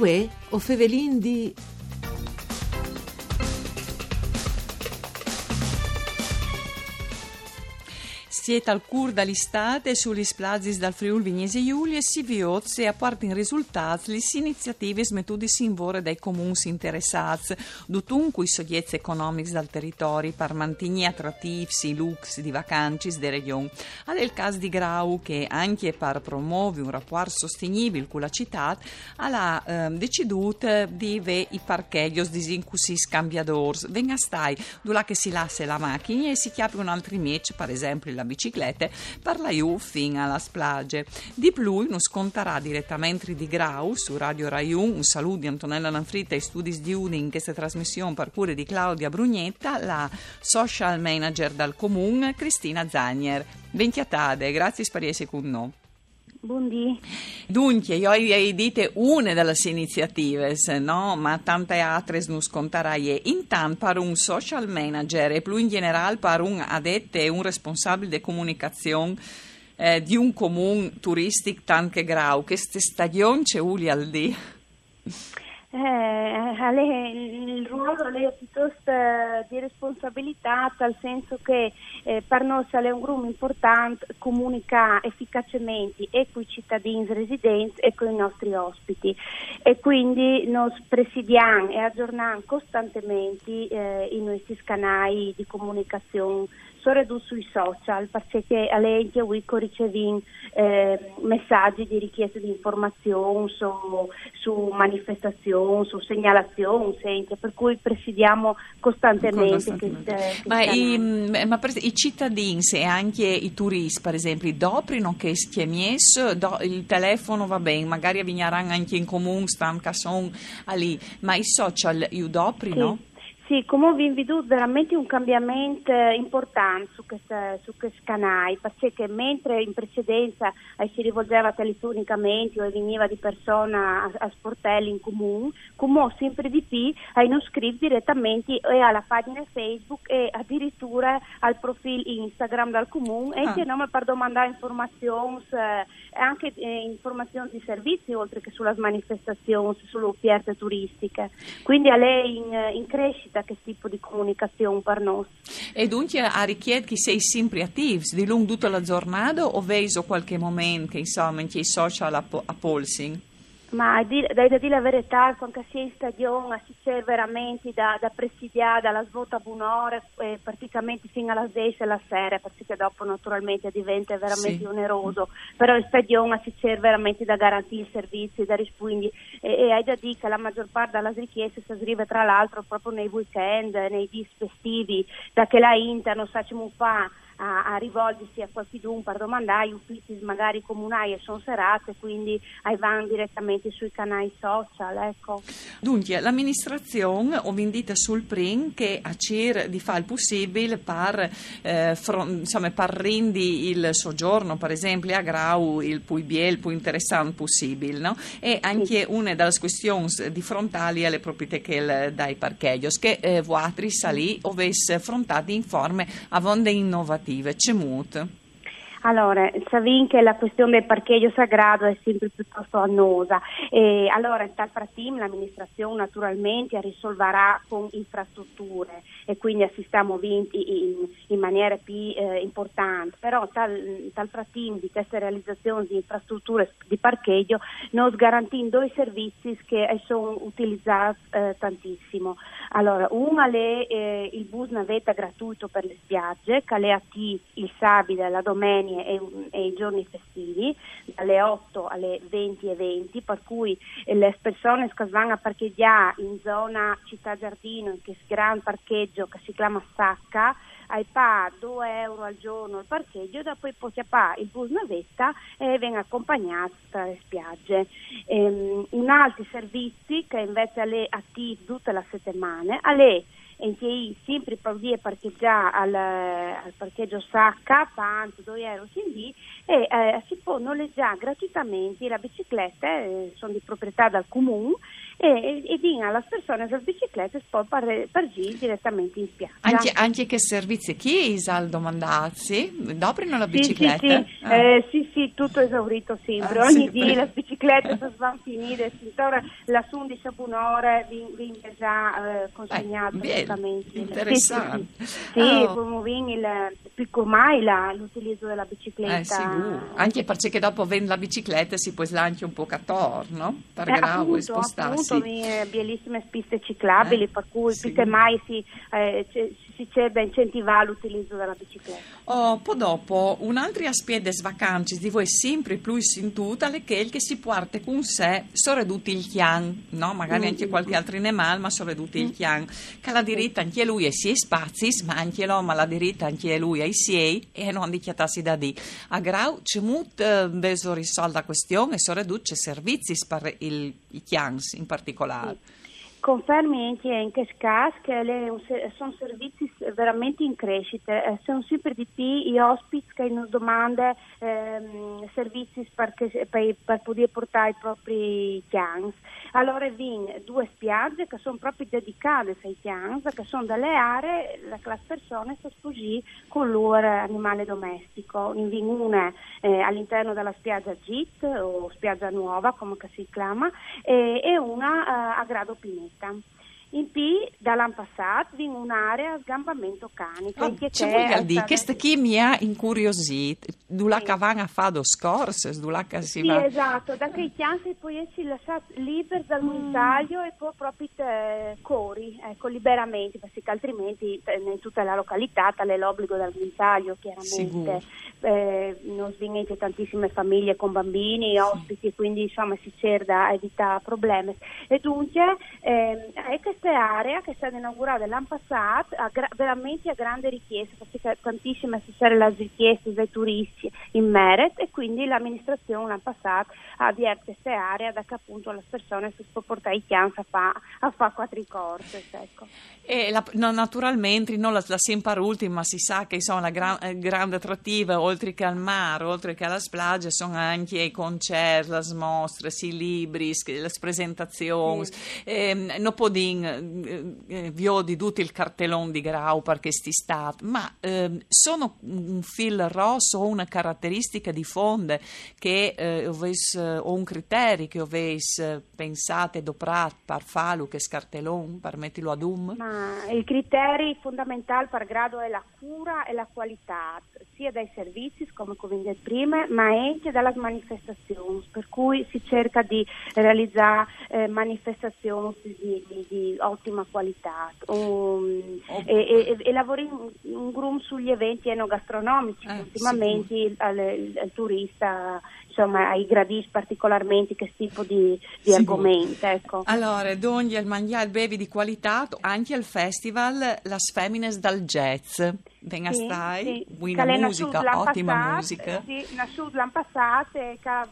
Uè, o Fevelin di Siete al cur dall'estate sugli splazis dal Friul Vignese e si viozze a parte in risultati le iniziative smetudisi in vore dai comuni interessati, dutunque i soggetti economici dal territorio per mantenere attrattivi i lux di vacanze delle regioni. Ad il caso di Grau che anche per promuovere un rapporto sostenibile con la città ha eh, deciso di avere i parcheggi disincusi scambiadors. Venga stai, dove che si lascia la macchina e si chiapre un altro match, per esempio la biciclette per la Ju fino alla splage. Di più non scontarà direttamente di Grau su Radio Rai 1, un saluto di Antonella Lanfritta e Studis di Udin in questa trasmissione per cure di Claudia Brugnetta, la social manager dal comune Cristina Zagner. Ventiatade, grazie essere con noi. Buondì. Dunque, io hai dite una delle iniziative, no? ma tante altre non scontarai. Intanto, per un social manager e più in generale per un addetto e un responsabile di comunicazione eh, di un comune turistico tanto grau, che stagione c'è al dì? Eh, lei, il ruolo è piuttosto eh, di responsabilità, nel senso che eh, per noi è un gruppo importante comunica efficacemente e con i cittadini residenti e con i nostri ospiti. E quindi noi presidiamo e aggiorniamo costantemente eh, i nostri canali di comunicazione soprattutto sui social, perché a lei che Wicco ricevi eh, messaggi di richiesta di informazioni su, su manifestazioni, su segnalazioni, per cui presidiamo costantemente. costantemente. Queste, ma, i, ma per, i, cittadini e anche i turisti, per esempio, doprino che schiemies, do, il telefono va bene, magari avvigneranno anche in comune, stanno lì, ma i social, io doprino? Sì. Sì, come vi veduto veramente un cambiamento importante su questo, su questo canale, perché mentre in precedenza eh, si rivolgeva telefonicamente o veniva di persona a, a sportelli in comune, come sempre di più a non scrivere direttamente e alla pagina Facebook e addirittura al profilo Instagram del comune e ah. che non per domandare informazioni, eh, anche eh, informazioni di servizi oltre che sulle manifestazioni, sulle offerte turistiche. Quindi a lei in, in crescita da che tipo di comunicazione per noi. E dunque a richiede che sei sempre attivi di lungo tutta la giornata o vedo qualche momento che insomma in i social a, a polsing? Ma dai da dire la verità, quando si è in stagione si c'è veramente da, da presidiare dalla svolta a un'ora eh, praticamente fino alla 10 la sera, perché dopo naturalmente diventa veramente sì. oneroso, però in stagione si c'è veramente da garantire i servizi, da rispondere e, e hai da dire che la maggior parte delle richieste si scrive tra l'altro proprio nei weekend, nei dis festivi, da che la Inter non sa come fa a, a rivolgersi a qualcuno per domandare, uffici magari comunali e sono serate, quindi vanno direttamente sui canali social. Ecco. Dunque, l'amministrazione ho vendita sul PRIN che a CIR di fare il possibile per, eh, fron- insomma, per rendi il soggiorno, per esempio, a Grau il più bello, il più interessante possibile, no? E anche sì. una delle questioni di frontali alle proprietà che dai parcheggi, che eh, vuotri salì ovesse frontati in forme a vonde innovative Iva Cimuta é Allora, Savin che la questione del parcheggio sagrado è sempre piuttosto annosa. E allora, in tal pratim l'amministrazione naturalmente risolverà con infrastrutture e quindi assistiamo vinti in, in maniera più eh, importante. Però tal, tal pratim di queste realizzazioni di infrastrutture di parcheggio non garantendo i servizi che sono utilizzati eh, tantissimo. Allora, una è eh, il bus navetta gratuito per le spiagge, che è il sabato, la domenica e, e, i giorni festivi, dalle 8 alle 20 e 20, per cui eh, le persone che vanno a parcheggiare in zona Città Giardino, in questo gran parcheggio che si chiama Sacca, hai pa 2 euro al giorno il parcheggio e poi poi pa il bus navetta e viene accompagnato tra le spiagge. Ehm, in altri servizi che invece è attivi tutte le settimane, alle NTI sempre via parcheggiare al, al parcheggio Sacca, Panto, 2 euro lì e eh, si può noleggiare gratuitamente la bicicletta, eh, sono di proprietà del comune e, e dicono alle persone che le biciclette poi per, per girare direttamente in spiaggia. Anche, anche che servizi chiesa al domandarsi? Doprino la bicicletta? Sì, sì, Ah. eh, sì, sì, tutto esaurito sempre. Ah, Ogni sì, giorno beh. le biciclette si vanno finire, ora le 11 ore vengono già eh, Eh, bene, assolutamente. interessante. Sì, sì, Oh. promuoviamo il mai la- l'utilizzo della bicicletta. Eh, sicuro. Anche perché dopo vendo la bicicletta si può slanciare un po' attorno, no? Per Eh, grado spostarsi. Appunto, vi- eh, bellissime piste ciclabili, Eh, per cui sì. mai si, eh, c'è da incentivare l'utilizzo della bicicletta. Oh, poi dopo, un altro aspetto vacanze di voi sempre più in tutta è che il che si porta con sé sono ridotti il chian, no? Magari Mm, anche mm, qualche altro ne mal, ma sono ridotti il chian. Che la diritta anche lui è sia spazi, ma anche l'uomo la diritta anche lui ai siei e non dichiatarsi da di. A Grau c'è molto eh, beso risolta la questione e sono ridotti servizi per il, i chians in particolare. Confermi anche caso che le- sono servizi veramente in crescita, eh, sono sempre di più gli ospiti che ci domandano ehm, servizi per, per- poter portare i propri chians. Allora vengono due spiagge che sono proprio dedicate ai chians, che sono delle aree che le persone si sposano con loro animale domestico. Ne viene una eh, all'interno della spiaggia Git o spiaggia nuova come si chiama e, e una eh, a grado pineta. In più, dall'anno passato, viene un'area a sgambamento cani. Oh, che ci stata- dire, questa chi mi ha incuriosito, dove Sì. che vanno a fare lo scorso, dove che si Sì, va... esatto, da che i chianti poi essi lasciati liberi dal montaglio e poi proprio eh, cori, ecco, liberamente, perché altrimenti eh, in tutta la località tale l'obbligo del montaglio Sicuro. chiaramente. Eh, non svignete tantissime famiglie con bambini, ospiti, quindi insomma si cerca da evitare problemi. E dunque ehm, è questa area che è stata inaugurata l'anno passato a gra- veramente a grande richiesta, perché tantissime si sono le richieste dai turisti in merito e quindi l'amministrazione l'anno passato ha avviato questa area da che appunto le persone si possono portare i chians a fare fa quattro corse. Ecco. E la- no, naturalmente, non la, la sempre ultima, si sa che insomma, la gran- eh, grande attrattiva, oltre che al mare, oltre che alla spiaggia, sono anche i concerti, le mostre, i libri, le presentazioni. Dire, eh, eh, vi ho di tutto il cartellone di Grau perché sti stato, ma ehm, sono un fil rosso o una caratteristica di fondo che eh, avesse, o un criterio che avesse pensato e doprat per farlo che scartellone, per metterlo ad um? Ma il criterio fondamentale per grado è la cura e la qualità, sia dai servizi, come convenne prima, ma anche dalle manifestazioni, per cui si cerca di realizzare eh, manifestazioni di, di- di ottima qualità Um, Oh. e, e, e lavori un, un grum sugli eventi enogastronomici, Eh, che ultimamente il, al- il turista insomma, ai gradisce particolarmente questo tipo di, di argomento. Ecco. Allora, dogni il mangiare il bevi di qualità, anche al festival Las Femines dal Jazz. Venga Sì, stai, sì. buona Che musica, l'anno ottima musica. Sì, nasciuto l'anno passato e che da-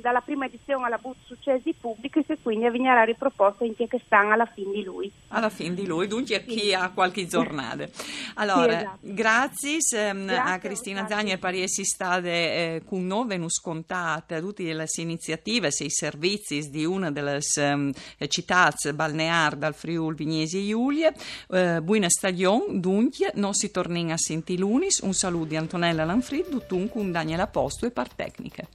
dalla prima edizione alla Booth Successi Pubblici e quindi venirà riproposta in che stanno alla fine di lui. Alla fine di lui, dunque chi ha qualche giornata. Allora, Sì, esatto. grazie ehm, Grazie, a Cristina grazie. Zagni e Pariesi state eh, con noi, venus scontate tutte le iniziative, i servizi di una delle ehm, città balneari dal Friul Vignesi e Giulia. Eh, buona stagione, dunque, non si torna a senti lunis. Un saluto di Antonella Lanfrid, dunque un Daniela Posto e par tecniche.